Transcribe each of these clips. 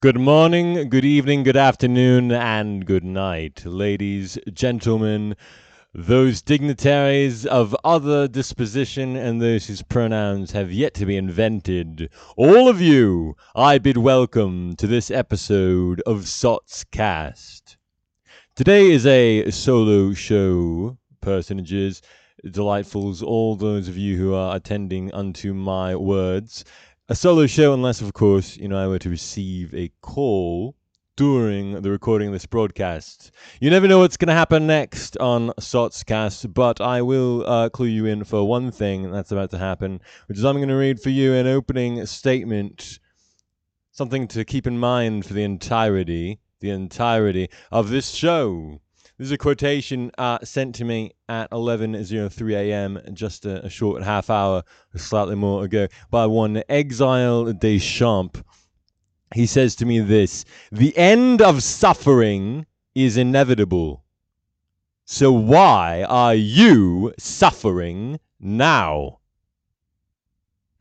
Good morning, good evening, good afternoon, and good night, ladies, gentlemen, those dignitaries of other disposition and those whose pronouns have yet to be invented. All of you, I bid welcome to this episode of Sots Cast. Today is a solo show, personages, delightfuls, all those of you who are attending unto my words a solo show unless of course you know i were to receive a call during the recording of this broadcast. You never know what's going to happen next on sotscast but i will uh, clue you in for one thing that's about to happen which is i'm going to read for you an opening statement something to keep in mind for the entirety the entirety of this show this is a quotation uh, sent to me at 11.03 a.m., just a, a, short half hour, slightly more ago, by one Exile Deschamps. He says to me this The end of suffering is inevitable. So why are you suffering now?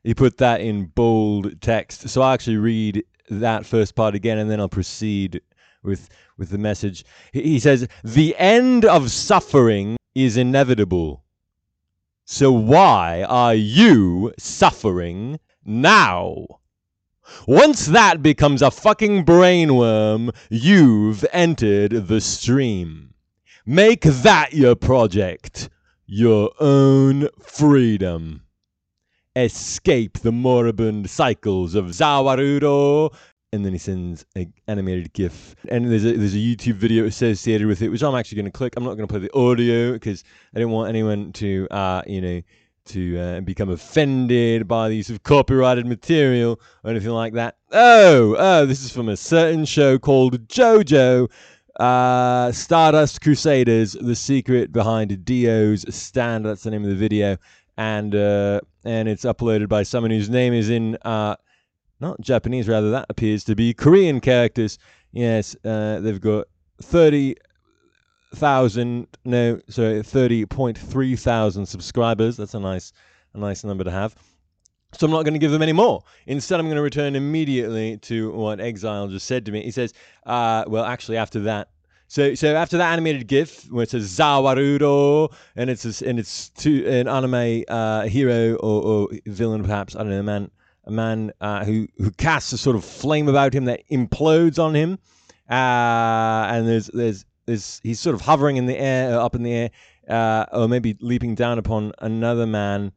He put that in bold text. So I'll actually read that first part again and then I'll proceed with with the message. He says, The end of suffering is inevitable. So why are you suffering now? Once that becomes a fucking brainworm, you've entered the stream. Make that your project, your own freedom. Escape the moribund cycles of Zawarudo and then he sends an animated GIF, and there's a there's a YouTube video associated with it, which I'm actually going to click. I'm not going to play the audio because I don't want anyone to, uh, you know, to uh, become offended by the use of copyrighted material or anything like that. Oh, oh, this is from a certain show called JoJo. Uh, Stardust Crusaders, the secret behind Dio's stand. That's the name of the video, and uh, and it's uploaded by someone whose name is in uh, not Japanese, rather, that appears to be Korean characters. Yes, uh, they've got 30,000, no, sorry, 30.3 thousand subscribers. That's a nice, a nice number to have. So I'm not going to give them any more. Instead, I'm going to return immediately to what Exile just said to me. He says, uh, well, actually, after that, so, so after that animated GIF where it says Zawarudo and it's a, and it's to an anime uh, hero or, or, villain, perhaps I don't know, man a man uh, who who casts a sort of flame about him that implodes on him, uh, and there's there's there's he's sort of hovering in the air, uh, up in the air, uh, or maybe leaping down upon another man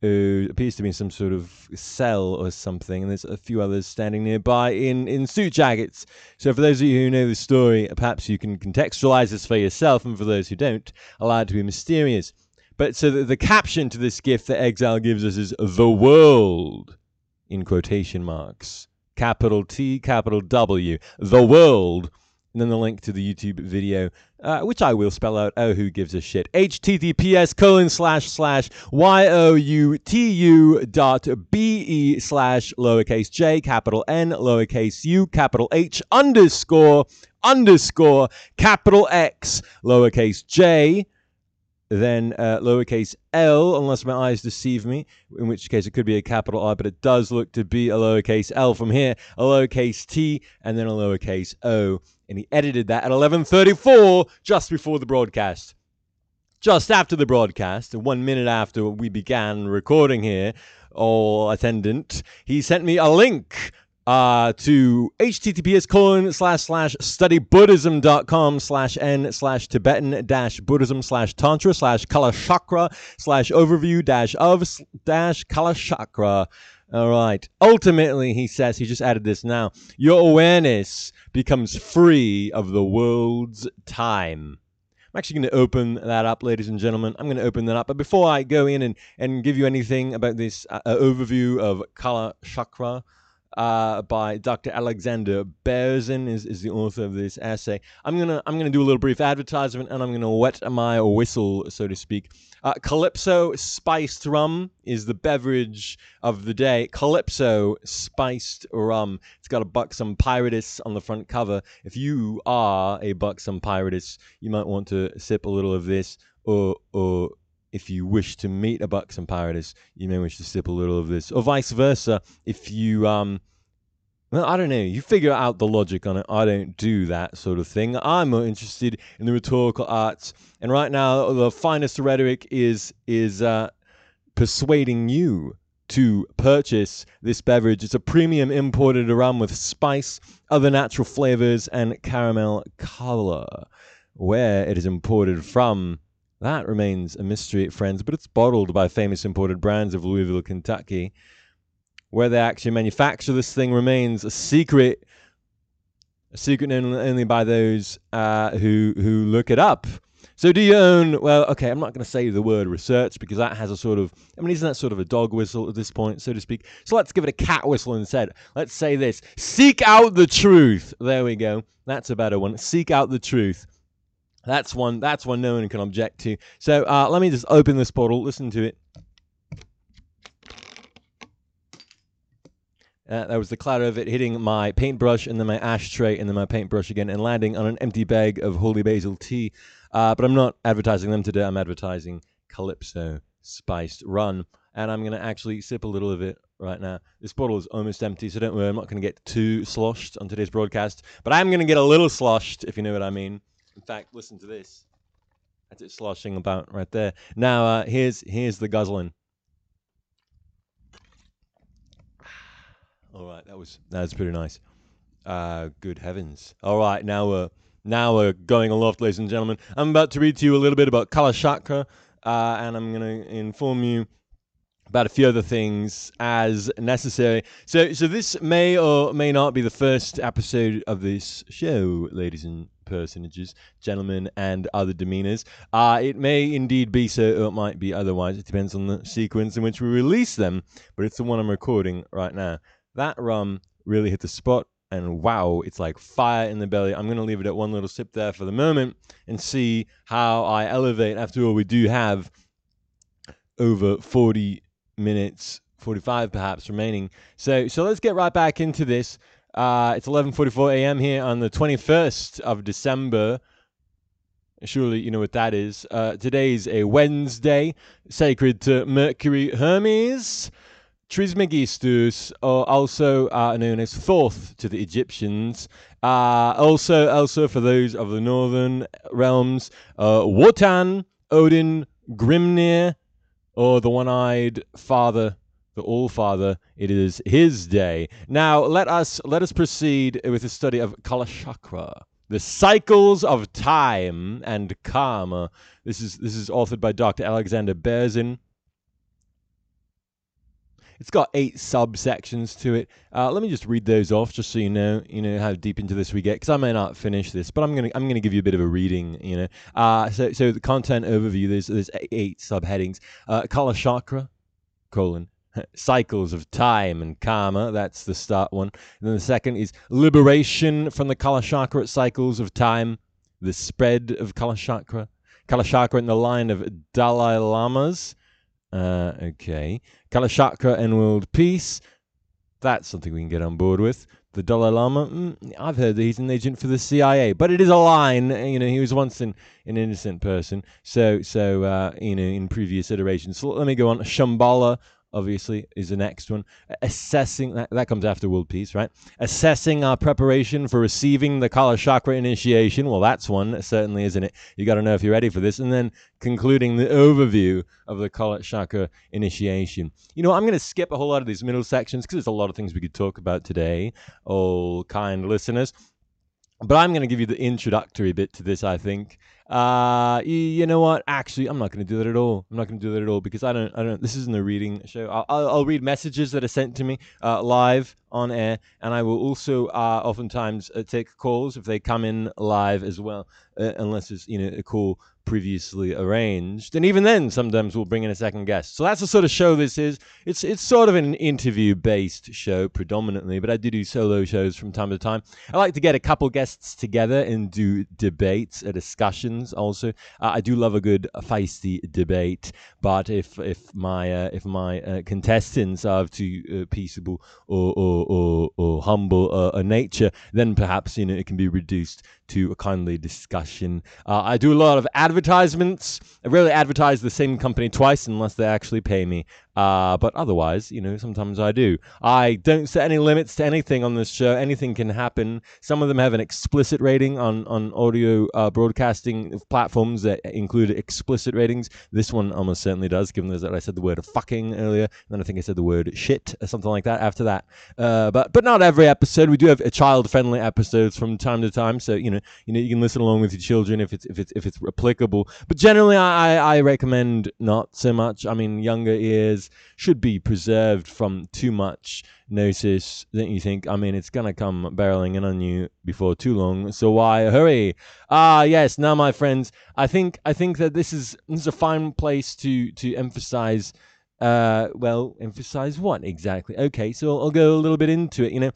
who appears to be in some sort of cell or something, and there's a few others standing nearby in, in suit jackets. So, for those of you who know the story, perhaps you can contextualize this for yourself, and for those who don't, allow it to be mysterious. But so the, the caption to this gift that Exile gives us is the world in quotation marks, capital T, capital W, the world, and then the link to the YouTube video, uh, which I will spell out. Oh, who gives a shit? HTTPS colon slash slash Y O U T U dot B E slash lowercase j, capital N, lowercase u, capital H, underscore, underscore, capital X, lowercase j, then uh, lowercase l, unless my eyes deceive me, in which case it could be a capital R, but it does look to be a lowercase l from here, a lowercase t, and then a lowercase o. And he edited that at 11:34, just before the broadcast. Just after the broadcast, one minute after we began recording here, all attendant, he sent me a link uh, to https colon slash slash studybuddhism.com slash n slash tibetan dash buddhism slash tantra slash kalachakra slash overview dash of dash kalachakra all right ultimately he says he just added this now your awareness becomes free of the world's time I'm actually going to open that up, ladies and gentlemen. I'm going to open that up. But before I go in and, and give you anything about this uh, overview of Kala Chakra, uh, by Dr. Alexander Berzin is, is the author of this essay. I'm gonna I'm gonna do a little brief advertisement and I'm gonna wet my whistle, so to speak. Uh, Calypso spiced rum is the beverage of the day. Calypso spiced rum. It's got a buxom piratus on the front cover. If you are a buxom piratus, you might want to sip a little of this or or if you wish to meet a buxom piratus, you may wish to sip a little of this, or vice versa. If you um, Well, I don't know. You figure out the logic on it. I don't do that sort of thing. I'm more interested in the rhetorical arts, and right now the finest rhetoric is is uh, persuading you to purchase this beverage. It's a premium imported rum with spice, other natural flavors, and caramel color. Where it is imported from, that remains a mystery, friends, but it's bottled by famous imported brands of Louisville, Kentucky. Where they actually manufacture this thing remains a secret, a secret known only by those uh, who who look it up. So do you own? Well, okay, I'm not going to say the word research because that has a sort of. I mean, isn't that sort of a dog whistle at this point, so to speak? So let's give it a cat whistle instead. Let's say this: seek out the truth. There we go. That's a better one. Seek out the truth. That's one. That's one no one can object to. So uh, let me just open this bottle. Listen to it. Uh, that was the clatter of it hitting my paintbrush and then my ashtray and then my paintbrush again and landing on an empty bag of holy basil tea. Uh, but I'm not advertising them today. I'm advertising Calypso Spiced Rum. And I'm going to actually sip a little of it right now. This bottle is almost empty, so don't worry. I'm not going to get too sloshed on today's broadcast. But I'm going to get a little sloshed, if you know what I mean. In fact, listen to this. That's it sloshing about right there. Now, uh, here's here's the guzzling. All right, that was that was pretty nice. Uh, good heavens! All right, now we're now we're going aloft, ladies and gentlemen. I'm about to read to you a little bit about Kalachakra, uh, and I'm going to inform you about a few other things as necessary. So, so this may or may not be the first episode of this show, ladies and personages, gentlemen, and other demeanors. Uh, it may indeed be so, or it might be otherwise. It depends on the sequence in which we release them, but it's the one I'm recording right now. That rum really hit the spot, and wow, it's like fire in the belly. I'm going to leave it at one little sip there for the moment and see how I elevate. After all, we do have over 40 minutes, 45 perhaps remaining. So, so let's get right back into this. Uh, it's 11:44 a.m. here on the 21st of December. Surely you know what that is. Uh, today's a Wednesday, sacred to Mercury Hermes. Trismegistus, or also uh, known as Thoth to the Egyptians. Uh, also, also for those of the northern realms, uh, Wotan, Odin, Grimnir, or the one-eyed father, the All-Father. It is his day. Now, let us let us proceed with the study of Kalachakra. The cycles of time and karma. This is this is authored by Dr. Alexander Berzin. It's got eight subsections to it. Uh, let me just read those off, just so you know, you know how deep into this we get. Because I may not finish this, but I'm gonna I'm gonna give you a bit of a reading. You know, uh, so so the content overview. There's there's eight subheadings. Uh, Kalachakra, colon cycles of time and karma. That's the start one. And then the second is liberation from the Kala chakra cycles of time, the spread of Kalachakra. Kalachakra in the line of Dalai Lamas. Uh, okay. Kalachakra and world peace. That's something we can get on board with. The Dalai Lama, mm, I've heard that he's an agent for the CIA, but it is a line. You know, he was once an, an innocent person. So, so uh, you know, in previous iterations. So let me go on. Shambhala, obviously, is the next one. Assessing, that, that comes after world peace, right? Assessing our preparation for receiving the Kala Chakra initiation. Well, that's one, certainly, isn't it? You got to know if you're ready for this. And then concluding the overview of the Kala Chakra initiation. You know, I'm going to skip a whole lot of these middle sections because there's a lot of things we could talk about today, all kind listeners. But I'm going to give you the introductory bit to this, I think. Uh, you know what? Actually, I'm not going to do that at all. I'm not going to do that at all because I don't. I don't. This isn't a reading show. I'll, I'll, read messages that are sent to me uh, live on air, and I will also uh, oftentimes uh, take calls if they come in live as well, uh, unless it's you know a call previously arranged. And even then, sometimes we'll bring in a second guest. So that's the sort of show this is. It's it's sort of an interview based show predominantly, but I do do solo shows from time to time. I like to get a couple guests together and do debates, uh, discussions. Also, uh, I do love a good feisty debate. But if if my uh, if my uh, contestants are of too uh, peaceable or or, or, or humble uh, a nature, then perhaps you know it can be reduced to a kindly discussion. Uh, I do a lot of advertisements. I rarely advertise the same company twice unless they actually pay me. Uh, but otherwise, you know, sometimes I do. I don't set any limits to anything on this show. Anything can happen. Some of them have an explicit rating on on audio uh, broadcasting platforms that include explicit ratings. This one almost certainly does, given that I said the word fucking earlier. And then I think I said the word shit or something like that after that. Uh, but but not every episode. We do have child friendly episodes from time to time. So you know you know you can listen along with your children if it's if it's if it's applicable. But generally, I I recommend not so much. I mean, younger ears should be preserved from too much notice, don't you think? I mean, it's to come barreling in on you before too long, so why hurry? Ah, yes, now, my friends, I think I think that this is this is a fine place to to emphasize. Uh, well, emphasize what exactly? Okay, so I'll go a little bit into it. You know,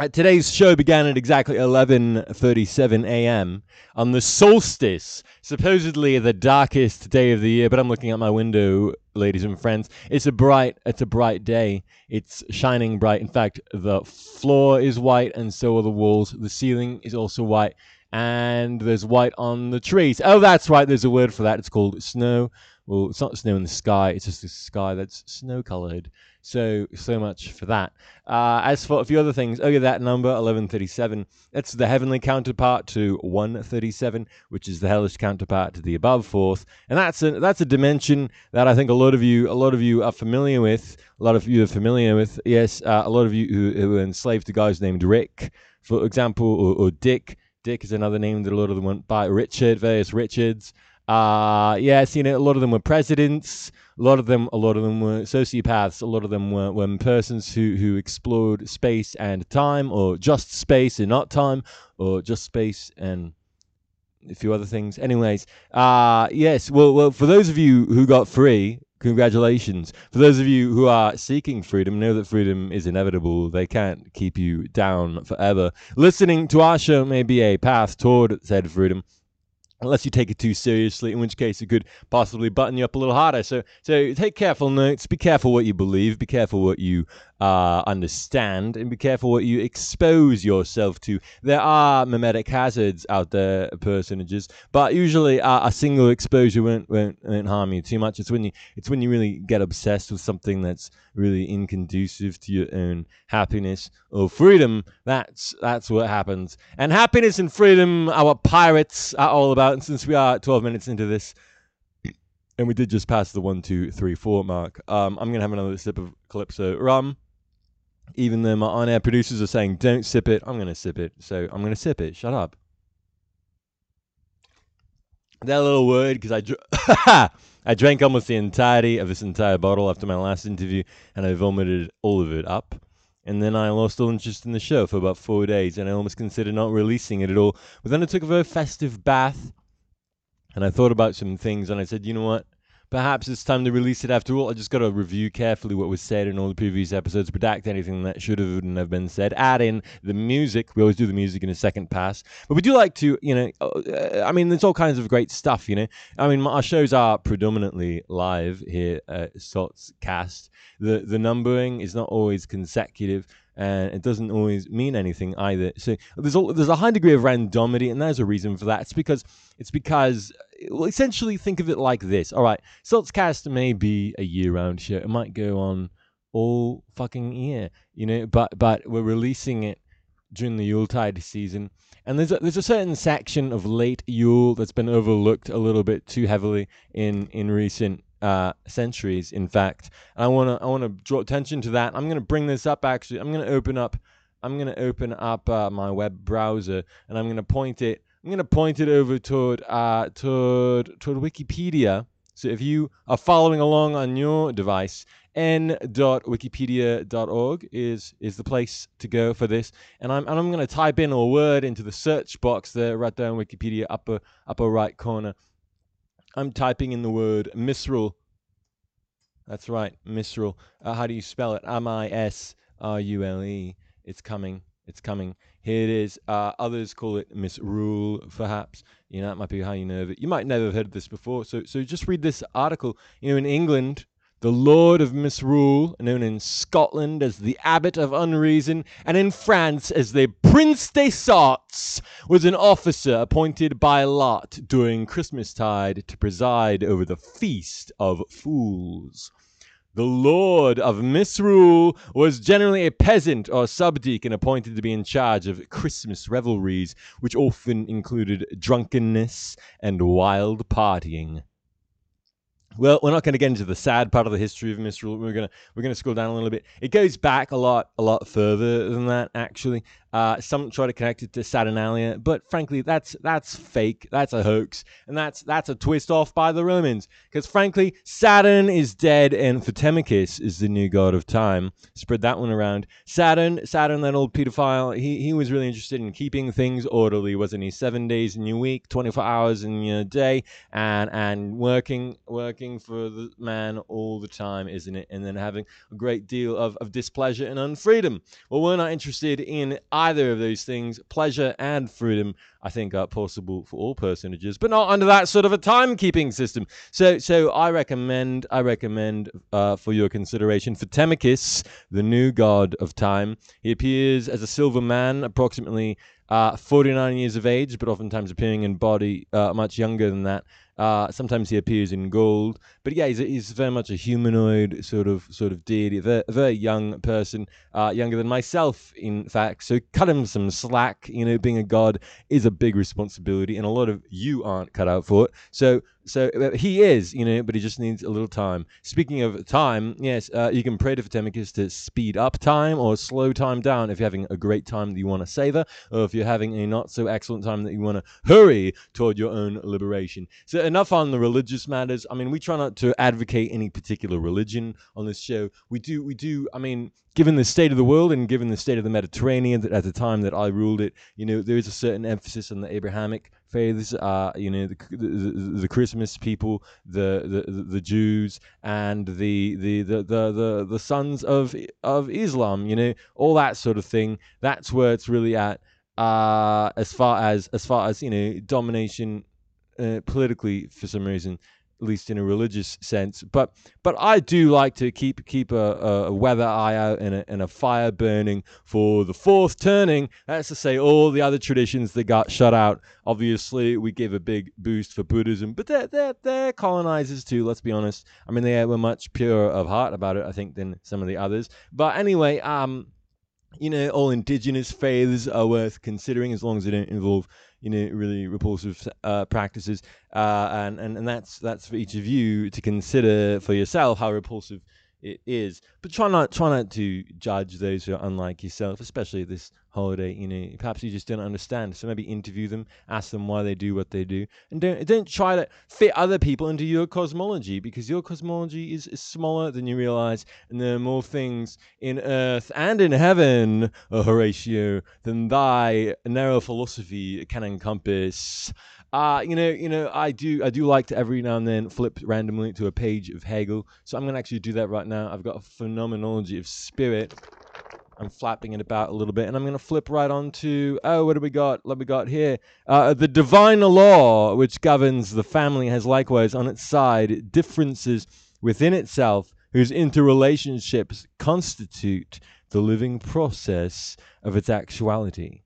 Uh, today's show began at exactly 11:37 a.m. on the solstice, supposedly the darkest day of the year. But I'm looking out my window, ladies and friends. It's a bright, it's a bright day. It's shining bright. In fact, the floor is white, and so are the walls. The ceiling is also white, and there's white on the trees. Oh, that's right. There's a word for that. It's called snow. Well, it's not snow in the sky. It's just the sky that's snow-colored. So so much for that. Uh, as for a few other things, oh yeah, that number 1137. That's the heavenly counterpart to 137, which is the hellish counterpart to the above fourth, and that's a that's a dimension that I think a lot of you a lot of you are familiar with. A lot of you are familiar with. Yes, uh, a lot of you who, who enslaved to guys named Rick, for example, or, or Dick. Dick is another name that a lot of them went by. Richard, various Richards. Uh, yes, you know, a lot of them were presidents. A lot of them, a lot of them were sociopaths. A lot of them were, were persons who, who explored space and time, or just space and not time, or just space and a few other things. Anyways, uh, yes. Well, well, for those of you who got free, congratulations. For those of you who are seeking freedom, know that freedom is inevitable. They can't keep you down forever. Listening to our show may be a path toward said freedom unless you take it too seriously, in which case it could possibly button you up a little harder. So, so take careful notes. Be careful what you believe. Be careful what you uh, understand, and be careful what you expose yourself to. There are memetic hazards out there, personages, but usually uh, a single exposure won't, won't won't harm you too much. It's when you it's when you really get obsessed with something that's really inconducive to your own happiness or freedom. That's that's what happens. And happiness and freedom are what pirates are all about. And since we are 12 minutes into this, and we did just pass the one, two, three, four mark. Um, I'm gonna have another sip of Calypso rum even though my on-air producers are saying don't sip it, I'm going to sip it. So I'm going to sip it. Shut up. That little word because I dr- I drank almost the entirety of this entire bottle after my last interview, and I vomited all of it up. And then I lost all interest in the show for about four days, and I almost considered not releasing it at all. But then I took a very festive bath, and I thought about some things, and I said, you know what? Perhaps it's time to release it after all. I just got to review carefully what was said in all the previous episodes, redact anything that should have and have been said, add in the music. We always do the music in a second pass, but we do like to, you know, uh, I mean, there's all kinds of great stuff, you know. I mean, our shows are predominantly live here at Sots Cast. The the numbering is not always consecutive and it doesn't always mean anything either. So there's a, there's a high degree of randomity, and there's a reason for that. It's because it's because essentially think of it like this. All right, Sotscast may be a year-round show. It might go on all fucking year, you know, but but we're releasing it during the Yuletide season. And there's a, there's a certain section of late Yule that's been overlooked a little bit too heavily in in recent uh, centuries, in fact. And I want to I want to draw attention to that. I'm going to bring this up. Actually, I'm going to open up. I'm to open up uh, my web browser and I'm going to point it. I'm going to point it over toward uh, toward toward Wikipedia. So if you are following along on your device, en.wikipedia.org is is the place to go for this. And I'm and I'm going to type in a word into the search box there, right there in Wikipedia, upper upper right corner. I'm typing in the word Misrule. That's right, Misrule. Uh, how do you spell it? M I S R U L E. It's coming. It's coming. Here it is. Uh, others call it misrule, perhaps. You know, that might be how you know it. You might never have heard of this before. So, so just read this article. You know, in England, the Lord of Misrule, known in Scotland as the Abbot of Unreason, and in France as the Prince des Sots, was an officer appointed by lot during Christmastide to preside over the Feast of Fools. The Lord of Misrule was generally a peasant or subdeacon appointed to be in charge of Christmas revelries, which often included drunkenness and wild partying. Well, we're not going to get into the sad part of the history of Misrule. We're gonna we're gonna scroll down a little bit. It goes back a lot a lot further than that actually. Uh, some try to connect it to Saturnalia, but frankly, that's that's fake. That's a hoax, and that's that's a twist off by the Romans. Because frankly, Saturn is dead, and Photemachus is the new god of time. Spread that one around. Saturn, Saturn, that old pedophile. He he was really interested in keeping things orderly, wasn't he? Seven days in your week, twenty four hours in your day, and and working working for the man all the time, isn't it? And then having a great deal of of displeasure and unfreedom. Well, we're not interested in either of those things, pleasure and freedom, I think are possible for all personages, but not under that sort of a timekeeping system. So, so I recommend, I recommend uh, for your consideration, for Photemachus, the new god of time. He appears as a silver man, approximately uh, 49 years of age, but oftentimes appearing in body uh, much younger than that. Uh, sometimes he appears in gold, but yeah, he's, he's very much a humanoid sort of sort of deity, a very, young person, uh, younger than myself, in fact. So cut him some slack. You know, being a god is a big responsibility, and a lot of you aren't cut out for it. So so uh, he is, you know, but he just needs a little time. Speaking of time, yes, uh, you can pray to Photemachus to speed up time or slow time down if you're having a great time that you want to savor, or if you're having a not so excellent time that you want to hurry toward your own liberation. So enough on the religious matters. I mean, we try not to advocate any particular religion on this show. We do, we do. I mean, given the state of the world and given the state of the Mediterranean at the time that I ruled it, you know, there is a certain emphasis on the Abrahamic faiths, uh, you know, the, the, the, Christmas people, the, the the Jews, and the the, the, the, the sons of of Islam, you know, all that sort of thing. That's where it's really at. Uh, as far as as far as you know, domination uh, politically for some reason at least in a religious sense. But but I do like to keep keep a, a weather eye out and a, and a fire burning for the fourth turning. That's to say, all the other traditions that got shut out. Obviously, we give a big boost for Buddhism, but they're they're, they're colonizers too. Let's be honest. I mean, they were much purer of heart about it, I think, than some of the others. But anyway, um. You know, all indigenous faiths are worth considering as long as they don't involve you know really repulsive uh, practices, uh, and, and and that's that's for each of you to consider for yourself how repulsive it is. But try not try not to judge those who are unlike yourself, especially this holiday. You know, perhaps you just don't understand. So maybe interview them, ask them why they do what they do, and don't don't try to fit other people into your cosmology because your cosmology is, is smaller than you realize, and there are more things in earth and in heaven, oh Horatio, than thy narrow philosophy can encompass. Uh, you know, you know, I do, I do like to every now and then flip randomly to a page of Hegel. So I'm to actually do that right now. I've got a phenomenology of spirit. I'm flapping it about a little bit, and I'm to flip right on to oh, what do we got? What we got here? Uh, the divine law, which governs the family, has likewise on its side differences within itself, whose interrelationships constitute the living process of its actuality.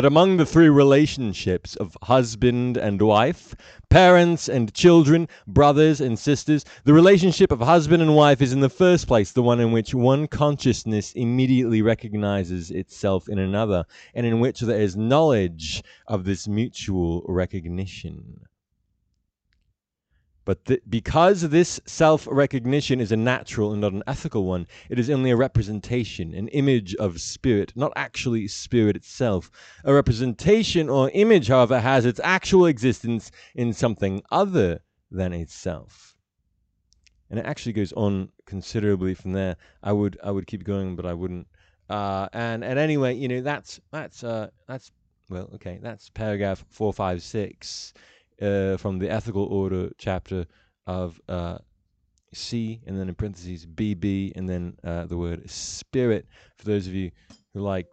But among the three relationships of husband and wife, parents and children, brothers and sisters, the relationship of husband and wife is in the first place the one in which one consciousness immediately recognizes itself in another, and in which there is knowledge of this mutual recognition. But th- because this self recognition is a natural and not an ethical one, it is only a representation, an image of spirit, not actually spirit itself. A representation or image, however, has its actual existence in something other than itself. And it actually goes on considerably from there. I would I would keep going, but I wouldn't. Uh, and and anyway, you know that's that's uh, that's well, okay, that's paragraph four five six uh, from the ethical order chapter of uh, C, and then in parentheses BB, and then uh, the word spirit for those of you who like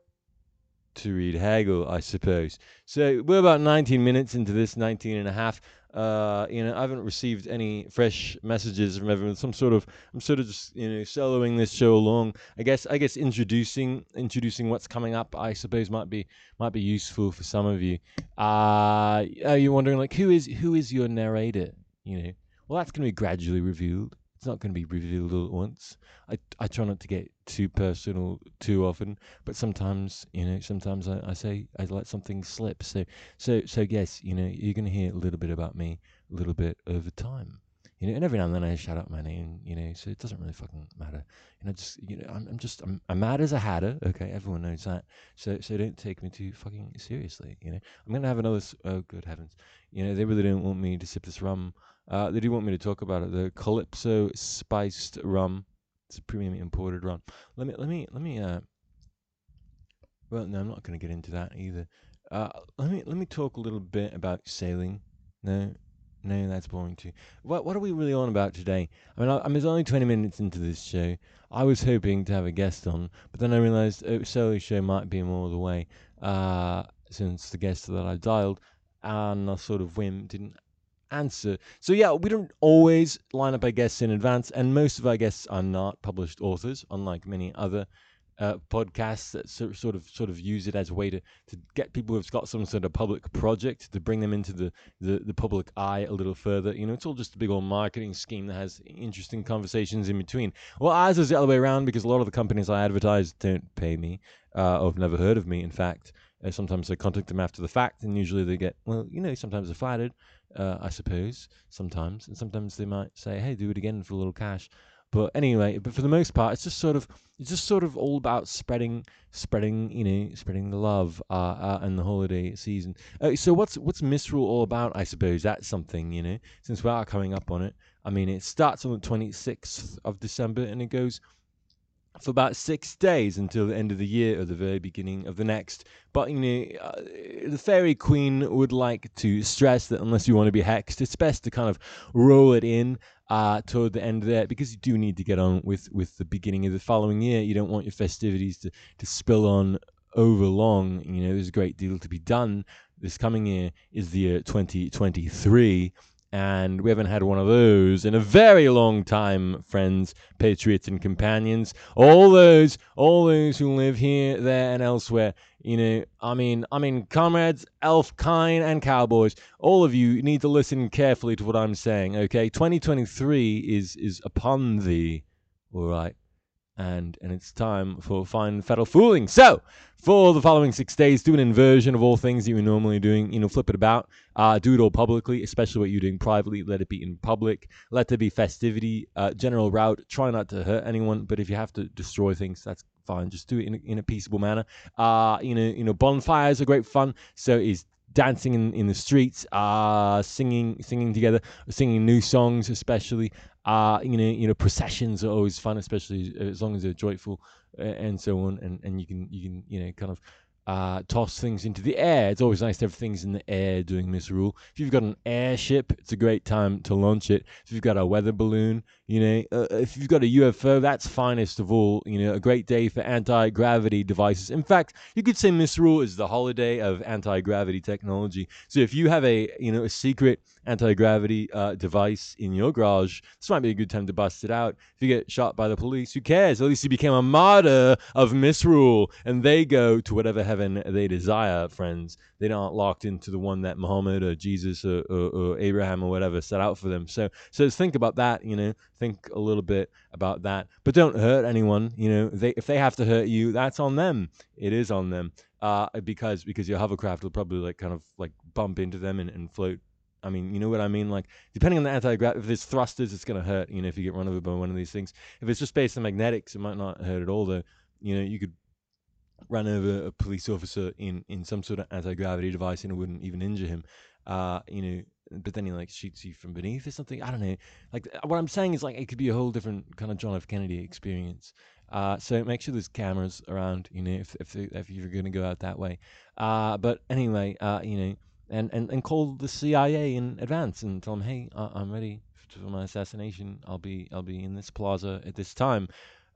to read Hegel, I suppose. So we're about 19 minutes into this, 19 and a half. Uh, you know, I haven't received any fresh messages from everyone. Some sort of, I'm sort of just, you know, soloing this show along. I guess, I guess introducing, introducing what's coming up. I suppose might be, might be useful for some of you. Uh, are you wondering like who is, who is your narrator? You know, well, that's going to be gradually revealed. It's not going to be revealed all at once. I, I try not to get too personal too often, but sometimes you know sometimes I, I say I let something slip. So so so yes, you know you're going to hear a little bit about me a little bit over time. You know, and every now and then I shout out my name, you know, so it doesn't really fucking matter. You know, just you know, I'm, I'm just I'm, I'm mad as a hatter. Okay, everyone knows that. So so don't take me too fucking seriously. You know, I'm gonna have another. Oh, good heavens! You know, they really don't want me to sip this rum uh, they do want me to talk about it. The Calypso spiced rum. It's a premium imported rum. Let me let me let me. Uh, well, no, I'm not going to get into that either. Uh, let me let me talk a little bit about sailing. No, no, that's boring too. What what are we really on about today? I mean, I, I mean, it's only 20 minutes into this show. I was hoping to have a guest on, but then I realised a solo show might be more the way. Uh, since the guest that I dialed, and a sort of whim, didn't answer. So yeah, we don't always line up our guests in advance, and most of our guests are not published authors, unlike many other uh, podcasts that so, sort of sort of use it as a way to, to get people who've got some sort of public project to bring them into the, the, the public eye a little further. You know, it's all just a big old marketing scheme that has interesting conversations in between. Well, ours is the other way around because a lot of the companies I advertise don't pay me uh, or have never heard of me. In fact, uh, sometimes I contact them after the fact, and usually they get well, you know, sometimes they're flattered uh, I suppose, sometimes. And sometimes they might say, hey, do it again for a little cash. But anyway, but for the most part, it's just sort of it's just sort of all about spreading, spreading, you know, spreading the love uh, uh, and the holiday season. Uh, so what's what's Misrule all about? I suppose that's something, you know, since we are coming up on it. I mean, it starts on the 26th of December and it goes for about six days until the end of the year or the very beginning of the next. But you know, uh, the fairy queen would like to stress that unless you want to be hexed, it's best to kind of roll it in uh, toward the end there because you do need to get on with with the beginning of the following year. You don't want your festivities to to spill on over long. You know, there's a great deal to be done. This coming year is the year 2023 and we haven't had one of those in a very long time, friends, patriots, and companions. All those, all those who live here, there, and elsewhere. You know, I mean, I mean, comrades, elf kind, and cowboys. All of you need to listen carefully to what I'm saying. Okay, 2023 is is upon thee. All right and and it's time for fine fatal fooling. So for the following six days, do an inversion of all things that you're normally doing. You know, flip it about. Uh, do it all publicly, especially what you're doing privately. Let it be in public. Let there be festivity. Uh, general rout. Try not to hurt anyone, but if you have to destroy things, that's fine. Just do it in a, in a peaceable manner. Uh, you know, you know, bonfires are great fun. So is dancing in, in the streets, uh, singing singing together, singing new songs, especially. Uh, you know, you know, processions are always fun, especially as long as they're joyful and so on. And, and you can you can you know kind of uh, toss things into the air. It's always nice to have things in the air doing Misrule. If you've got an airship, it's a great time to launch it. If you've got a weather balloon, you know, uh, if you've got a UFO, that's finest of all. You know, a great day for anti gravity devices. In fact, you could say Misrule is the holiday of anti gravity technology. So if you have a you know a secret anti gravity uh, device in your garage, this might be a good time to bust it out. If you get shot by the police, who cares? At least you became a martyr of Misrule, and they go to whatever heaven they desire, friends. They aren't locked into the one that Muhammad or Jesus or, or, or Abraham or whatever set out for them. So, so think about that. You know, think a little bit about that, but don't hurt anyone. You know, they if they have to hurt you, that's on them. It is on them. Uh, because because your hovercraft will probably like kind of like bump into them and, and float I mean, you know what I mean? Like, depending on the anti gravity, if there's thrusters, it's going to hurt, you know, if you get run over by one of these things. If it's just based on magnetics, it might not hurt at all, though. You know, you could run over a police officer in, in some sort of anti gravity device and it wouldn't even injure him. Uh, you know, but then he like shoots you from beneath or something. I don't know. Like, what I'm saying is, like, it could be a whole different kind of John F. Kennedy experience. Uh, so make sure there's cameras around, you know, if if, if you're going to go out that way. Uh, but anyway, uh, you know, and, and, and call the CIA in advance and tell them, hey, I'm ready for my assassination. I'll be I'll be in this plaza at this time.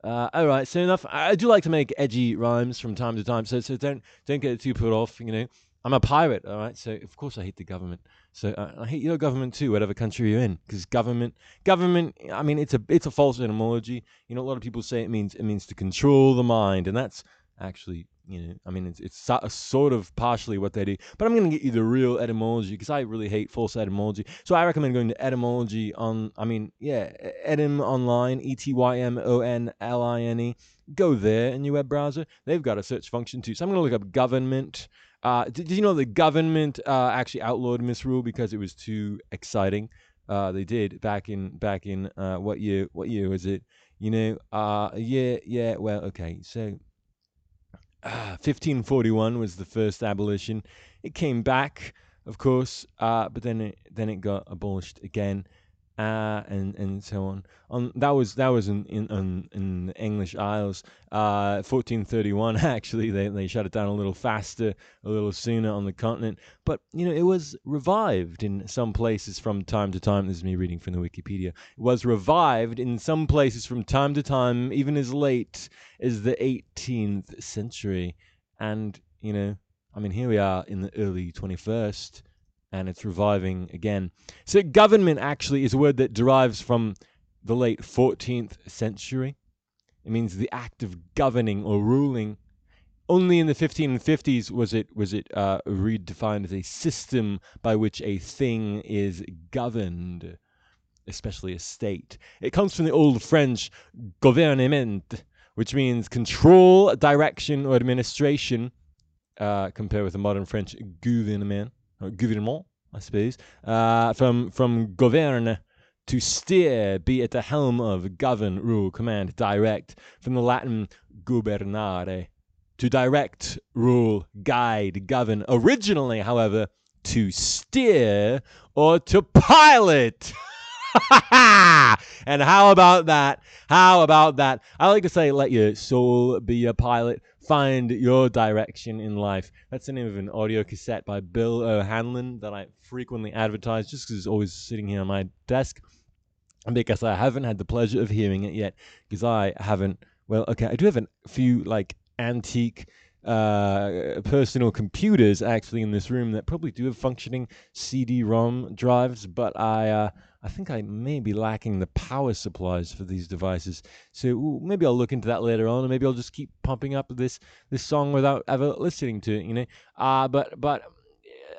Uh, all right, so enough. I do like to make edgy rhymes from time to time, so so don't don't get too put off. You know, I'm a pirate, all right. So of course I hate the government. So uh, I hate your government too, whatever country you're in, because government, government. I mean, it's a it's a false etymology. You know, a lot of people say it means it means to control the mind, and that's actually you know, I mean, it's it's so, sort of partially what they do. But I'm going to get you the real etymology because I really hate false etymology. So I recommend going to etymology on. I mean, yeah, etym online, e t y m o n l i n e. Go there in your web browser. They've got a search function too. So I'm going to look up government. Uh, did, did, you know the government uh, actually outlawed misrule because it was too exciting? Uh, they did back in back in uh, what year? What year was it? You know, uh, yeah, yeah. Well, okay. So, 1541 uh, was the first abolition. It came back, of course, but then it then it got abolished again uh, and and so on. On that was that was in in in, the English Isles. Uh, 1431 actually they they shut it down a little faster, a little sooner on the continent. But you know it was revived in some places from time to time. This is me reading from the Wikipedia. It was revived in some places from time to time, even as late as the 18th century. And you know, I mean, here we are in the early 21st and it's reviving again. So, government actually is a word that derives from the late 14th century. It means the act of governing or ruling. Only in the 1550s was it was it uh, redefined as a system by which a thing is governed, especially a state. It comes from the old French gouvernement, which means control, direction, or administration. Uh, compared with the modern French gouvernement gouvernement, I suppose, uh, from from gouverne to steer, be at the helm of, govern, rule, command, direct, from the Latin gubernare, to direct, rule, guide, govern. Originally, however, to steer or to pilot. and how about that? How about that? I like to say, let your soul be your pilot find your direction in life. That's the name of an audio cassette by Bill O'Hanlon that I frequently advertise just because it's always sitting here on my desk. And because I haven't had the pleasure of hearing it yet, because I haven't, well, okay, I do have a few like antique uh, personal computers actually in this room that probably do have functioning CD-ROM drives, but I uh, I think I may be lacking the power supplies for these devices. So maybe I'll look into that later on, and maybe I'll just keep pumping up this this song without ever listening to it. You know, uh, but but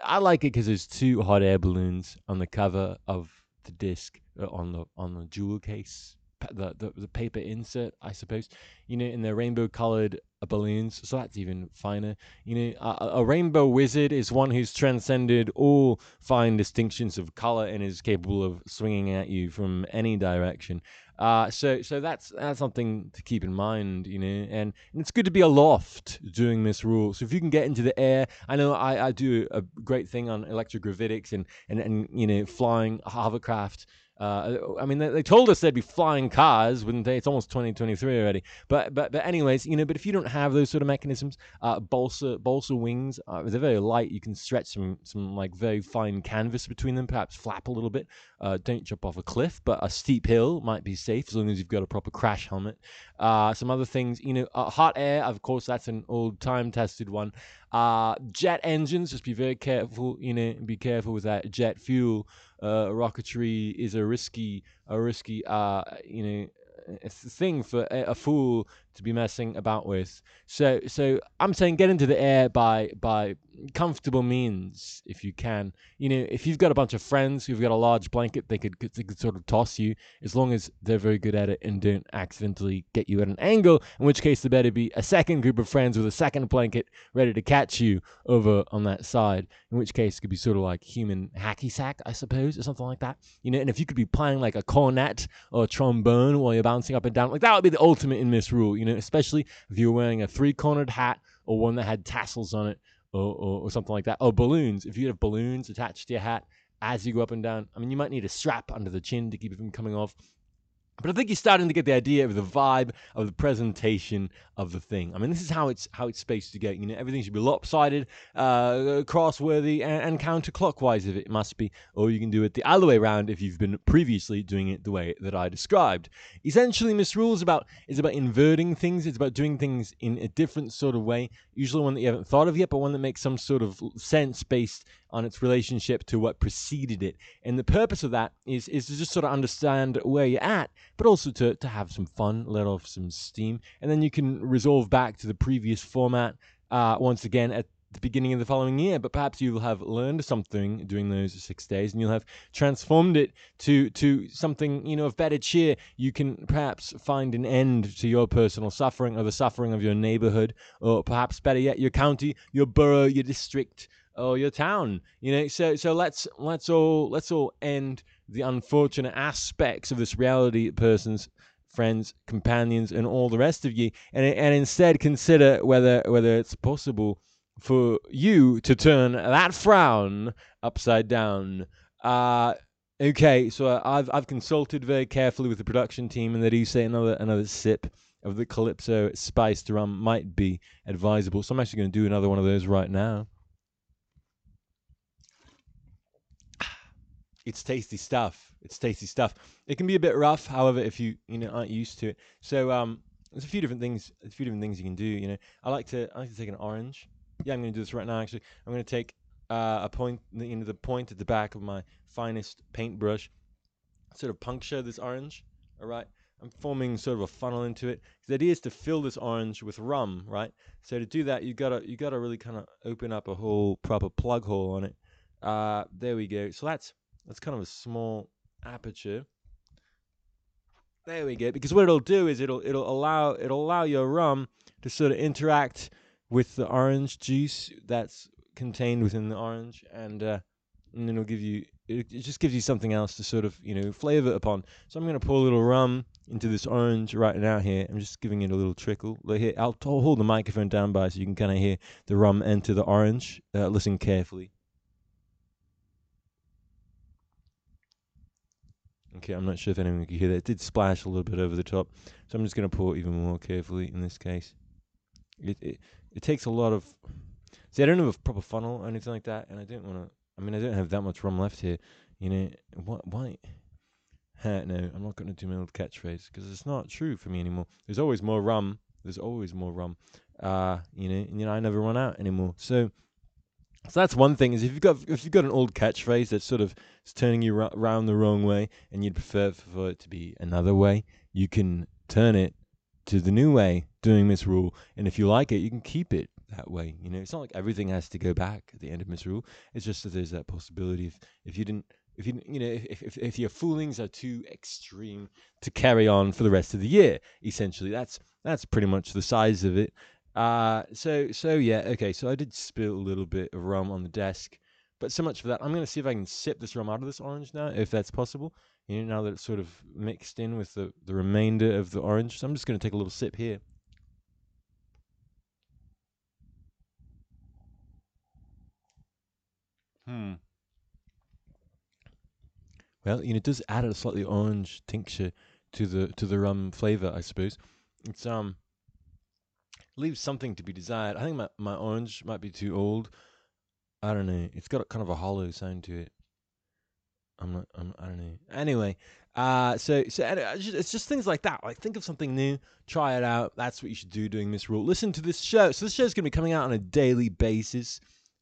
I like it because there's two hot air balloons on the cover of the disc uh, on the on the jewel case the, the, the paper insert, I suppose, you know, in the rainbow colored uh, balloons. So that's even finer. You know, a, a, rainbow wizard is one who's transcended all fine distinctions of color and is capable of swinging at you from any direction. Uh, so so that's that's something to keep in mind, you know, and, and it's good to be aloft doing Misrule. So if you can get into the air, I know I, I do a great thing on electrogravitics and, and, and you know flying hovercraft uh, I mean, they, they, told us there'd be flying cars, wouldn't they? It's almost 2023 already. But but but anyways, you know. But if you don't have those sort of mechanisms, uh, balsa balsa wings, uh, they're very light. You can stretch some some like very fine canvas between them. Perhaps flap a little bit. Uh, don't jump off a cliff, but a steep hill might be safe as long as you've got a proper crash helmet. Uh, some other things, you know, uh, hot air. Of course, that's an old time tested one. jet engines, just be very careful. You know, be careful with that jet fuel uh, rocketry is a risky, a risky, uh, you know, thing for a, a fool to be messing about with. So so I'm saying get into the air by by comfortable means if you can. You know, if you've got a bunch of friends who've got a large blanket, they could they could sort of toss you as long as they're very good at it and don't accidentally get you at an angle. In which case, there better be a second group of friends with a second blanket ready to catch you over on that side. In which case, it could be sort of like human hacky sack, I suppose, or something like that. You know, and if you could be playing like a cornet or a trombone while you're bouncing up and down, like that would be the ultimate in misrule you know, especially if you were wearing a three cornered hat or one that had tassels on it or, or, or, something like that. Or balloons. If you have balloons attached to your hat as you go up and down, I mean, you might need a strap under the chin to keep it from coming off. But I think you're starting to get the idea of the vibe of the presentation of the thing. I mean, this is how it's how it's supposed to go. You know, everything should be lopsided, uh, crossworthy, and, and counterclockwise if it must be, or you can do it the other way around if you've been previously doing it the way that I described. Essentially, Misrule is about is about inverting things. It's about doing things in a different sort of way, usually one that you haven't thought of yet, but one that makes some sort of sense based on its relationship to what preceded it. And the purpose of that is is to just sort of understand where you're at but also to, to have some fun, let off some steam, and then you can resolve back to the previous format uh, once again at the beginning of the following year. But perhaps you'll have learned something during those six days, and you'll have transformed it to to something you know of better cheer. You can perhaps find an end to your personal suffering or the suffering of your neighborhood, or perhaps better yet, your county, your borough, your district, or your town. You know, so so let's let's all let's all end the unfortunate aspects of this reality person's friends, companions, and all the rest of you, and and instead consider whether whether it's possible for you to turn that frown upside down. Uh, okay, so I've I've consulted very carefully with the production team, and they do say another another sip of the Calypso spiced rum might be advisable. So I'm actually going to do another one of those right now. It's tasty stuff. It's tasty stuff. It can be a bit rough, however, if you you know aren't used to it. So um, there's a few different things. A few different things you can do. You know, I like to I like to take an orange. Yeah, I'm going to do this right now. Actually, I'm going to take uh, a point, you know, the point at the back of my finest paintbrush, sort of puncture this orange. All right. I'm forming sort of a funnel into it. The idea is to fill this orange with rum, right? So to do that, you gotta you gotta really kind of open up a whole proper plug hole on it. Uh, there we go. So that's that's kind of a small aperture. There we go. Because what it'll do is it'll it'll allow it'll allow your rum to sort of interact with the orange juice that's contained within the orange, and uh, and then it'll give you it, just gives you something else to sort of you know flavor it upon. So I'm going to pour a little rum into this orange right now here. I'm just giving it a little trickle. Look here, I'll, I'll hold the microphone down by so you can kind of hear the rum enter the orange. Uh, listen carefully. Okay, I'm not sure if anyone can hear that. It did splash a little bit over the top, so I'm just going to pour it even more carefully in this case. It, it it takes a lot of. See, I don't have a proper funnel or anything like that, and I don't want to. I mean, I don't have that much rum left here. You know, what? Why? no, I'm not going to do my old catchphrase because it's not true for me anymore. There's always more rum. There's always more rum. Uh, you know, and, you know, I never run out anymore. So so that's one thing is if you've got if you've got an old catchphrase that's sort of turning you around the wrong way and you'd prefer for it to be another way, you can turn it to the new way doing Misrule, and if you like it, you can keep it that way. You know, it's not like everything has to go back at the end of Misrule. It's just that there's that possibility if if you didn't if you you know if, if if your foolings are too extreme to carry on for the rest of the year, essentially that's that's pretty much the size of it. Uh, so so yeah, okay. So I did spill a little bit of rum on the desk, but so much for that. I'm gonna see if I can sip this rum out of this orange now, if that's possible. You know, now that it's sort of mixed in with the the remainder of the orange. So I'm just gonna take a little sip here. Hmm. Well, you know, it does add a slightly orange tincture to the to the rum flavor, I suppose. It's um leaves something to be desired. I think my, my orange might be too old. I don't know. It's got kind of a hollow sound to it. I'm not. I'm, I don't know. Anyway, uh, so so it's just things like that. Like think of something new, try it out. That's what you should do doing Misrule. Listen to this show. So this show is going to be coming out on a daily basis.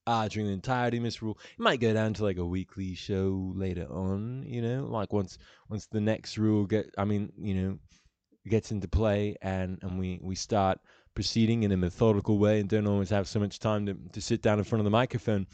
Uh, during the entirety of Misrule, it might go down to like a weekly show later on. You know, like once once the next rule get. I mean, you know, gets into play and and we we start proceeding in a methodical way and don't always have so much time to, to sit down in front of the microphone.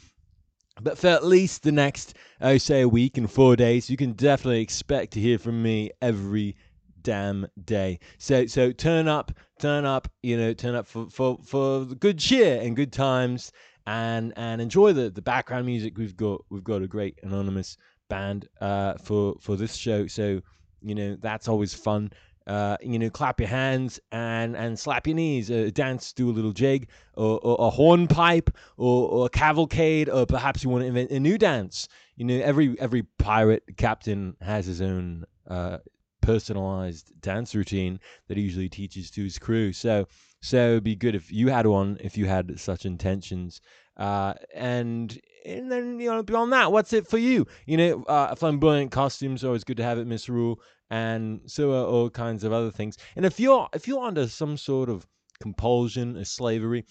But for at least the next, I say, a week and four days, you can definitely expect to hear from me every damn day. So so turn up, turn up, you know, turn up for for, for good cheer and good times and and enjoy the, the background music. We've got we've got a great anonymous band uh, for for this show. So you know that's always fun uh, you know, clap your hands and, and slap your knees, uh, dance, do a little jig, or, or a hornpipe, or, or a cavalcade, or perhaps you want to invent a new dance. You know, every every pirate captain has his own uh, personalized dance routine that he usually teaches to his crew. So, so it'd be good if you had one, if you had such intentions. Uh, and and then you know beyond that, what's it for you? You know, uh, flamboyant costumes always good to have at Misrule, and so are all kinds of other things. And if you're if you're under some sort of compulsion or slavery,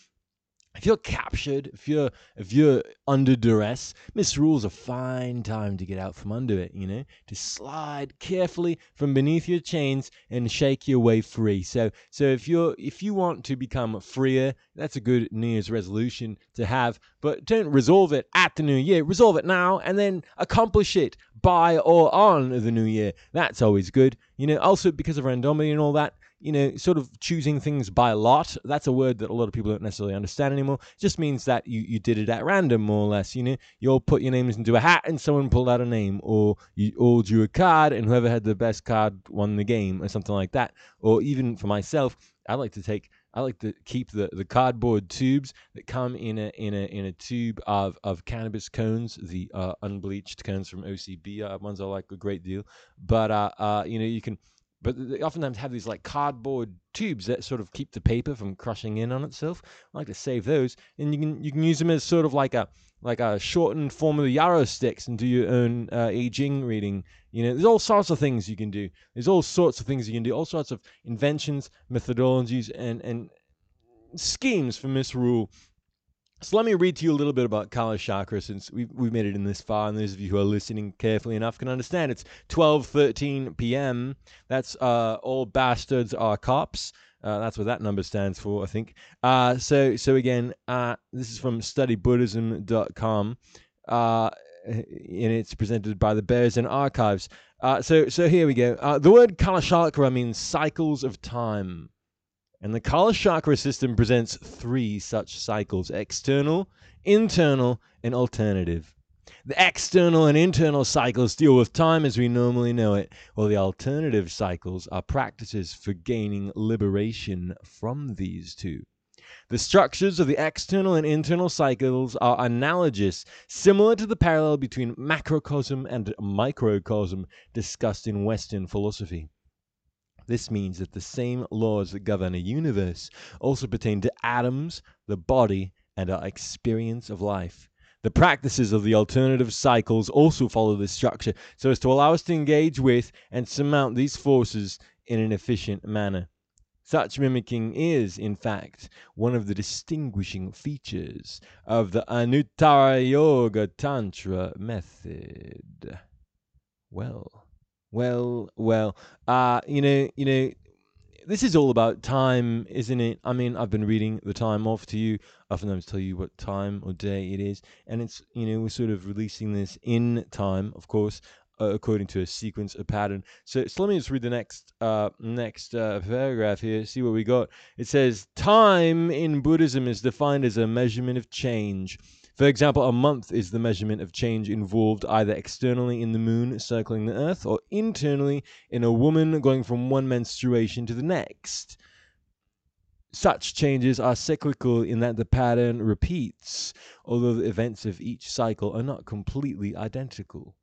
if you're captured, if you're if you're under duress, Misrule's a fine time to get out from under it, you know, to slide carefully from beneath your chains and shake your way free. So so if you're if you want to become freer, that's a good New Year's resolution to have, but don't resolve it at the new year. Resolve it now and then accomplish it by or on the new year. That's always good. You know, also because of randomity and all that, you know, sort of choosing things by lot. That's a word that a lot of people don't necessarily understand anymore. It just means that you, you did it at random, more or less. You know, you'll put your names into a hat and someone pulled out a name, or you all drew a card and whoever had the best card won the game, or something like that. Or even for myself, I like to take I like to keep the, the cardboard tubes that come in a in a in a tube of, of cannabis cones, the uh, unbleached cones from OCB uh, ones I like a great deal. But uh, uh, you know you can but they oftentimes have these like cardboard tubes that sort of keep the paper from crushing in on itself. I like to save those, and you can you can use them as sort of like a like a shortened form of the yarrow sticks and do your own uh, I Ching reading. You know, there's all sorts of things you can do. There's all sorts of things you can do. All sorts of inventions, methodologies, and and schemes for misrule so let me read to you a little bit about Kala Chakra since we've, we've made it in this far, and those of you who are listening carefully enough can understand. It's 12.13 p.m. That's uh, All Bastards Are Cops. Uh, that's what that number stands for, I think. Uh, so, so again, uh, this is from studybuddhism.com, uh, and it's presented by the Berzin Archives. Uh, so, so here we go. The word Kala Chakra means cycles of time. And the Kala chakra system presents three such cycles external, internal, and alternative. The external and internal cycles deal with time as we normally know it, while the alternative cycles are practices for gaining liberation from these two. The structures of the external and internal cycles are analogous, similar to the parallel between macrocosm and microcosm discussed in Western philosophy. This means that the same laws that govern a universe also pertain to atoms, the body, and our experience of life. The practices of the alternative cycles also follow this structure so as to allow us to engage with and surmount these forces in an efficient manner. Such mimicking is, in fact, one of the distinguishing features of the Anuttara Yoga Tantra method. Well, well, well, uh, you know, you know, this is all about time, isn't it? I mean, I've been reading the time off to you. I oftentimes tell you what time or day it is, and it's you know we're sort of releasing this in time, of course, uh, according to a sequence, a pattern. So, so let me just read the next uh, next uh, paragraph here. See what we got. It says, "Time in Buddhism is defined as a measurement of change." For example, a month is the measurement of change involved either externally in the moon circling the earth or internally in a woman going from one menstruation to the next. Such changes are cyclical in that the pattern repeats, although the events of each cycle are not completely identical.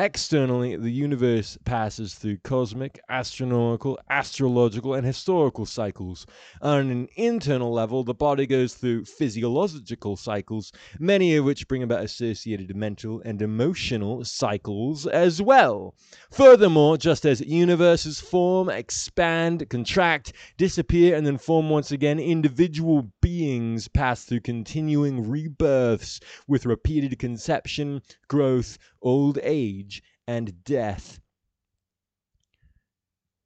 Externally, the universe passes through cosmic, astronomical, astrological, and historical cycles. On an internal level, the body goes through physiological cycles, many of which bring about associated mental and emotional cycles as well. Furthermore, just as universes form, expand, contract, disappear, and then form once again, individual beings pass through continuing rebirths with repeated conception, growth, old age, and death.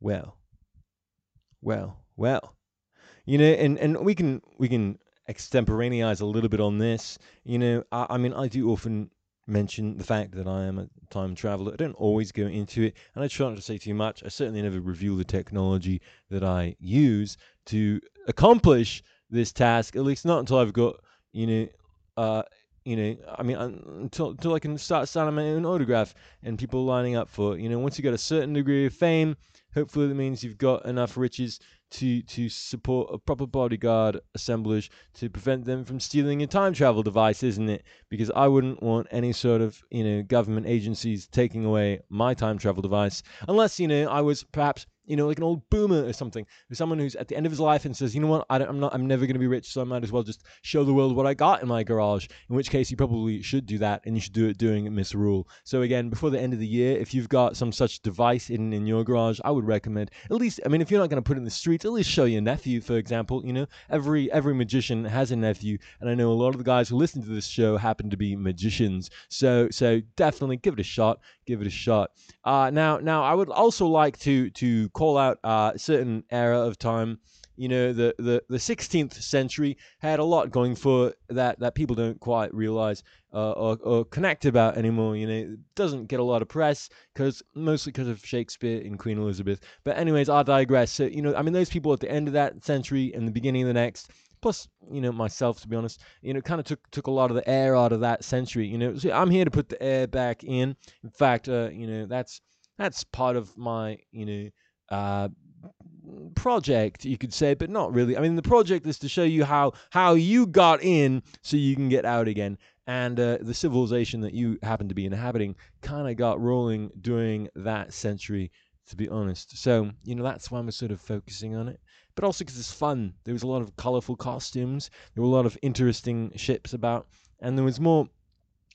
Well, well, well. You know, and, and we can we can extemporaneize a little bit on this. You know, I, I mean, I do often mention the fact that I am a time traveler. I don't always go into it, and I try not to say too much. I certainly never reveal the technology that I use to accomplish this task, at least not until I've got, you know, uh, you know, I mean, until until I can start signing my own autograph and people lining up for it. You know, once you get a certain degree of fame, hopefully that means you've got enough riches to to support a proper bodyguard assemblage to prevent them from stealing your time travel device, isn't it? Because I wouldn't want any sort of you know government agencies taking away my time travel device unless you know I was perhaps you know, like an old boomer or something, or someone who's at the end of his life and says, you know what, I am not, I'm never going to be rich, so I might as well just show the world what I got in my garage. In which case, you probably should do that, and you should do it doing misrule. So again, before the end of the year, if you've got some such device in in your garage, I would recommend at least. I mean, if you're not going to put it in the streets, at least show your nephew, for example. You know, every every magician has a nephew, and I know a lot of the guys who listen to this show happen to be magicians. So so definitely give it a shot. Give it a shot. Uh, now now I would also like to to call out. Uh, certain era of time. You know, the, the, the 16th century had a lot going for that that people don't quite realize uh, or, or connect about anymore. You know, it doesn't get a lot of press because mostly because of Shakespeare and Queen Elizabeth. But anyways, I digress. So you know, I mean, those people at the end of that century and the beginning of the next plus you know myself to be honest you know kind of took took a lot of the air out of that century you know so i'm here to put the air back in in fact uh, you know that's that's part of my you know uh, project, you could say, but not really. I mean, the project is to show you how how you got in so you can get out again. And uh, the civilization that you happen to be inhabiting kind of got rolling during that century, to be honest. So, you know, that's why I'm sort of focusing on it. But also because it's fun. There was a lot of colorful costumes, there were a lot of interesting ships about, and there was more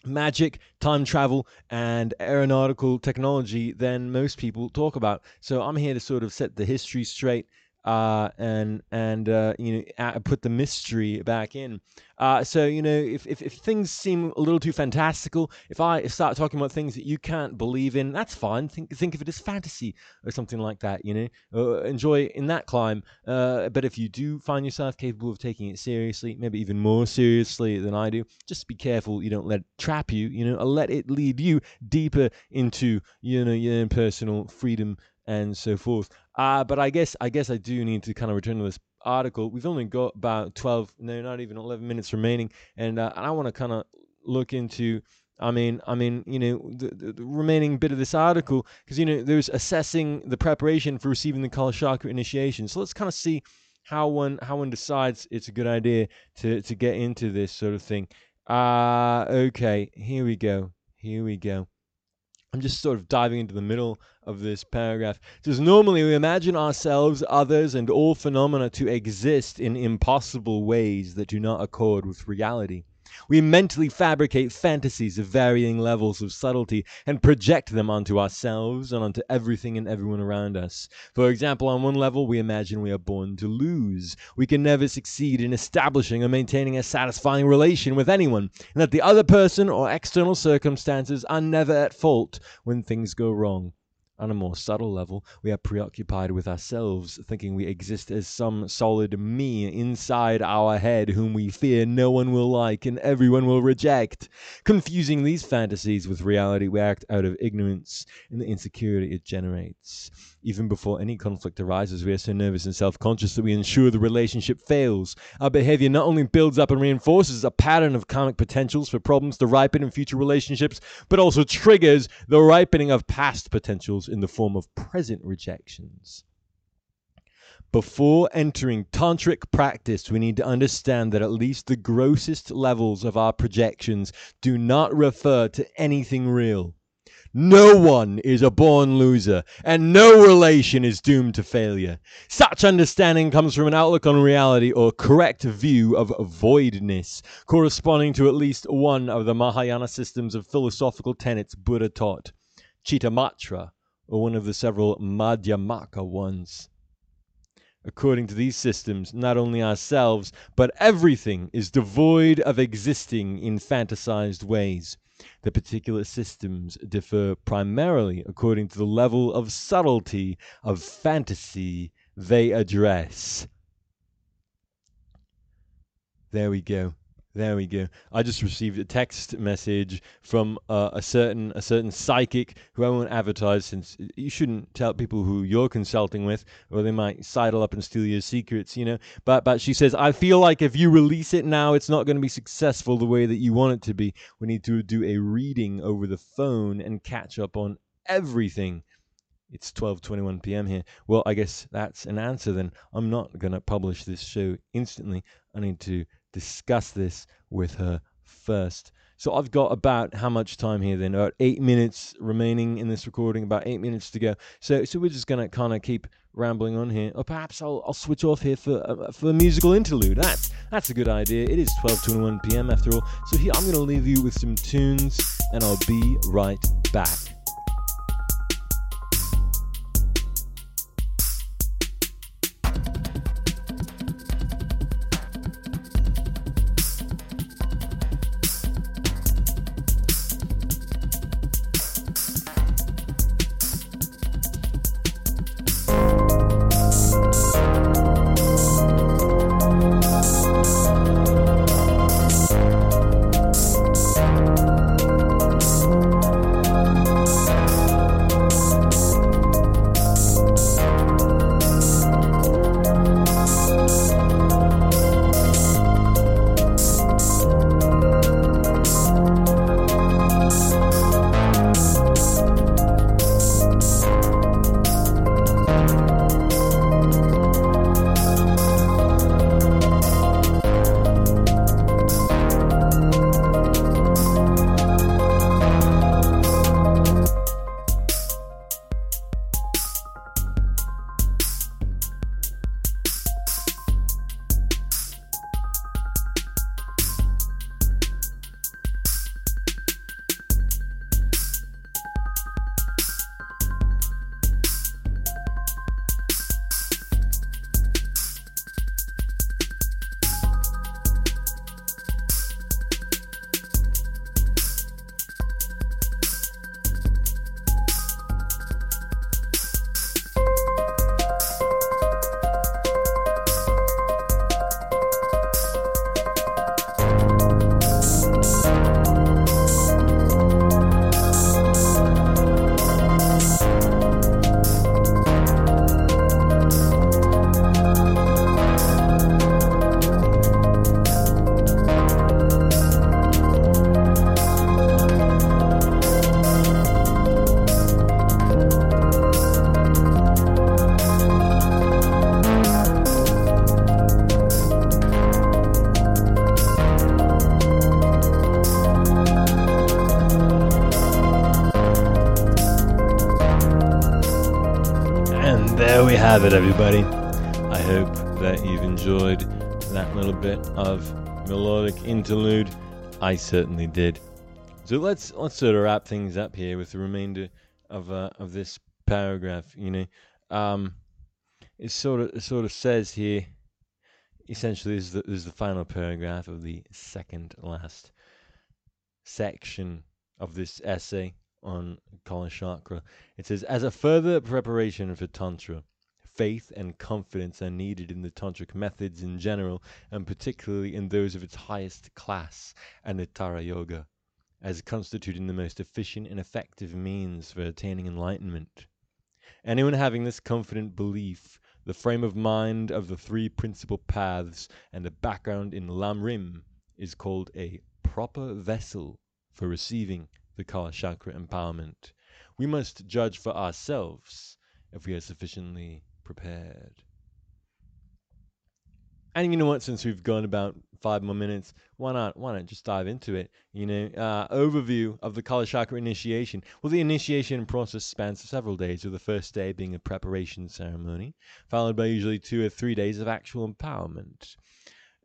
magic, time travel, and aeronautical technology than most people talk about. So I'm here to sort of set the history straight uh, and and uh, you know put the mystery back in. Uh, so you know if, if, if things seem a little too fantastical, if I start talking about things that you can't believe in, that's fine. Think think of it as fantasy or something like that. You know, uh, enjoy in that climb. Uh, but if you do find yourself capable of taking it seriously, maybe even more seriously than I do, just be careful you don't let it trap you. You know, or let it lead you deeper into you know your own personal freedom and so forth. Uh, but I guess I guess I do need to kind of return to this article. We've only got about twelve, no, not even eleven minutes remaining, and uh, I want to kind of look into. I mean, I mean, you know, the, the, the remaining bit of this article because you know there's assessing the preparation for receiving the Kala Chakra initiation. So let's kind of see how one how one decides it's a good idea to to get into this sort of thing. Uh okay, here we go. Here we go. I'm just sort of diving into the middle of this paragraph. It says normally we imagine ourselves, others, and all phenomena to exist in impossible ways that do not accord with reality. We mentally fabricate fantasies of varying levels of subtlety and project them onto ourselves and onto everything and everyone around us. For example, on one level, we imagine we are born to lose. We can never succeed in establishing or maintaining a satisfying relation with anyone, and that the other person or external circumstances are never at fault when things go wrong. On a more subtle level, we are preoccupied with ourselves, thinking we exist as some solid me inside our head whom we fear no one will like and everyone will reject. Confusing these fantasies with reality, we act out of ignorance and the insecurity it generates. Even before any conflict arises, we are so nervous and self conscious that we ensure the relationship fails. Our behavior not only builds up and reinforces a pattern of karmic potentials for problems to ripen in future relationships, but also triggers the ripening of past potentials in the form of present rejections. Before entering tantric practice, we need to understand that at least the grossest levels of our projections do not refer to anything real. No one is a born loser, and no relation is doomed to failure. Such understanding comes from an outlook on reality or correct view of voidness, corresponding to at least one of the Mahayana systems of philosophical tenets Buddha taught, Chittamatra, or one of the several Madhyamaka ones. According to these systems, not only ourselves, but everything is devoid of existing in fantasized ways. The particular systems differ primarily according to the level of subtlety of fantasy they address. There we go. There we go. I just received a text message from uh, a certain a certain psychic who I won't advertise since you shouldn't tell people who you're consulting with, or they might sidle up and steal your secrets, you know. But but she says I feel like if you release it now, it's not going to be successful the way that you want it to be. We need to do a reading over the phone and catch up on everything. it's 12:21 p.m. here. Well, I guess that's an answer then. I'm not going to publish this show instantly. I need to discuss this with her first. So I've got about how much time here then? About 8 minutes remaining in this recording, about 8 minutes to go. So so we're just to kind of keep rambling on here. Or perhaps I'll, I'll switch off here for uh, for a musical interlude. That's that's a good idea. It is 12:21 p.m. after all. So here I'm to leave you with some tunes and I'll be right back. Have it, everybody. I hope that you've enjoyed that little bit of melodic interlude. I certainly did. So let's let's sort of wrap things up here with the remainder of uh, of this paragraph. You know, um, it sort of it sort of says here. Essentially, is, the, is the final paragraph of the second last section of this essay on Kala Chakra. It says, as a further preparation for Tantra, faith and confidence are needed in the tantric methods in general, and particularly in those of its highest class, Anuttara Yoga, as constituting the most efficient and effective means for attaining enlightenment. Anyone having this confident belief, the frame of mind of the three principal paths, and a background in Lamrim is called a proper vessel for receiving the Kala Chakra empowerment. We must judge for ourselves if we are sufficiently prepared. And you know what? Since we've gone about five more minutes, why not? Why not just dive into it? You know, uh, overview of the Kala Chakra initiation. Well, the initiation process spans several days, with the first day being a preparation ceremony, followed by usually two or three days of actual empowerment.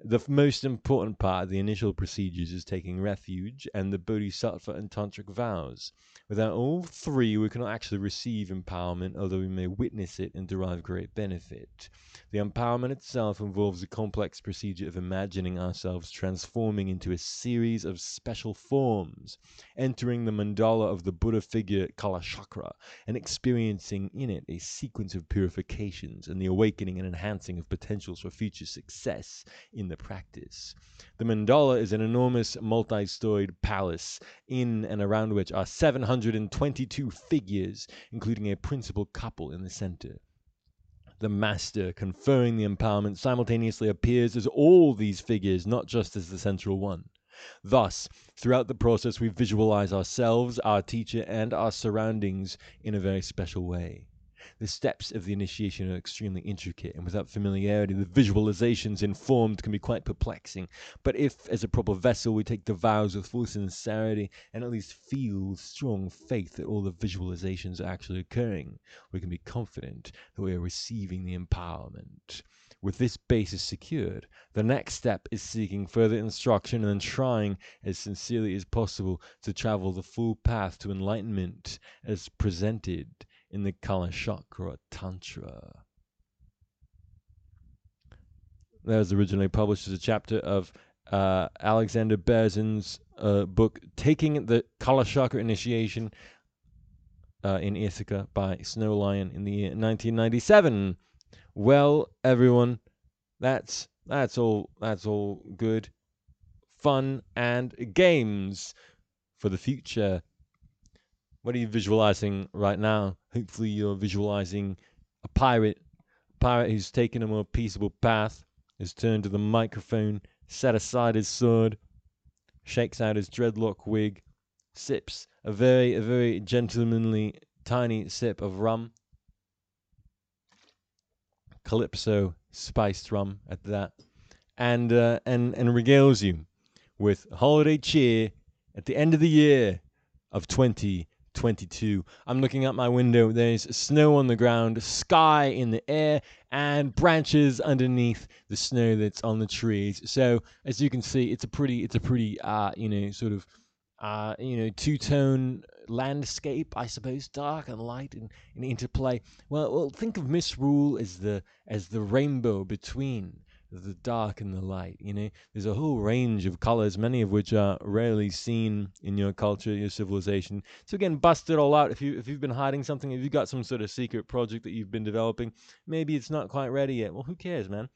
The most important part of the initial procedures is taking refuge and the bodhisattva and tantric vows. Without all three, we cannot actually receive empowerment, although we may witness it and derive great benefit. The empowerment itself involves a complex procedure of imagining ourselves transforming into a series of special forms, entering the mandala of the Buddha figure Kalachakra, and experiencing in it a sequence of purifications and the awakening and enhancing of potentials for future success in the practice. The mandala is an enormous multi storied palace in and around which are 722 figures, including a principal couple in the center. The master conferring the empowerment simultaneously appears as all these figures, not just as the central one. Thus, throughout the process, we visualize ourselves, our teacher, and our surroundings in a very special way. The steps of the initiation are extremely intricate, and without familiarity, the visualizations informed can be quite perplexing. But if, as a proper vessel, we take the vows with full sincerity, and at least feel with strong faith that all the visualizations are actually occurring, we can be confident that we are receiving the empowerment. With this basis secured, the next step is seeking further instruction and then trying as sincerely as possible to travel the full path to enlightenment as presented in the Kalachakra Tantra. That was originally published as a chapter of uh, Alexander Berzin's uh, book, Taking the Kalachakra Initiation uh, in Ithaca by Snow Lion in the year 1997. Well, everyone, that's that's all that's all good fun and games for the future. What are you visualizing right now? Hopefully you're visualizing a pirate, a pirate who's taken a more peaceable path, has turned to the microphone, set aside his sword, shakes out his dreadlock wig, sips a very a very gentlemanly tiny sip of rum. Calypso spiced rum at that, and uh, and and regales you with holiday cheer at the end of the year of 2022. I'm looking out my window. There's snow on the ground, sky in the air, and branches underneath the snow that's on the trees. So as you can see, it's a pretty it's a pretty uh you know sort of uh, you know, two tone landscape, I suppose, dark and light and, in interplay. Well, well, think of Misrule as the as the rainbow between the dark and the light. You know, there's a whole range of colors, many of which are rarely seen in your culture, your civilization. So again, bust it all out. If you if you've been hiding something, if you've got some sort of secret project that you've been developing, maybe it's not quite ready yet. Well, who cares, man?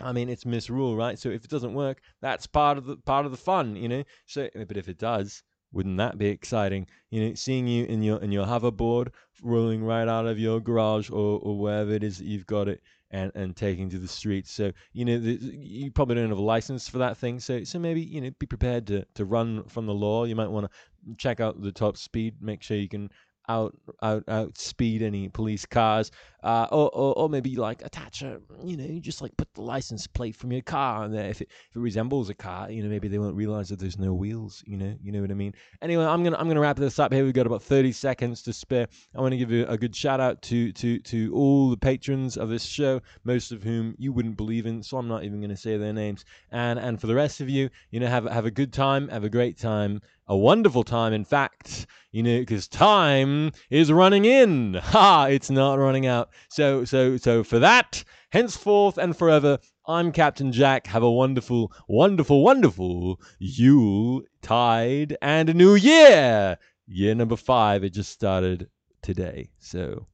I mean, it's misrule, right? So if it doesn't work, that's part of the part of the fun, you know. So, but if it does, wouldn't that be exciting? You know, seeing you in your in your hoverboard rolling right out of your garage or, or wherever it is that you've got it, and, and taking to the streets. So you know, the, you probably don't have a license for that thing. So so maybe you know, be prepared to to run from the law. You might want to check out the top speed, make sure you can out out outspeed any police cars, uh, or, or, or maybe like attach a you know you just like put the license plate from your car on there. If it, if it resembles a car you know maybe they won't realize that there's no wheels you know you know what I mean? Anyway I'm gonna I'm gonna wrap this up here. We've got about 30 seconds to spare. I want to give you a good shout out to to to all the patrons of this show most of whom you wouldn't believe in so I'm not even gonna say their names. And and for the rest of you you know have have a good time have a great time a wonderful time, in fact, you know, because time is running in. Ha! It's not running out. So, so, so for that, henceforth and forever, I'm Captain Jack. Have a wonderful, wonderful, wonderful Yule tide and a new year. Year number five. It just started today. So,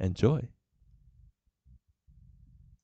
enjoy.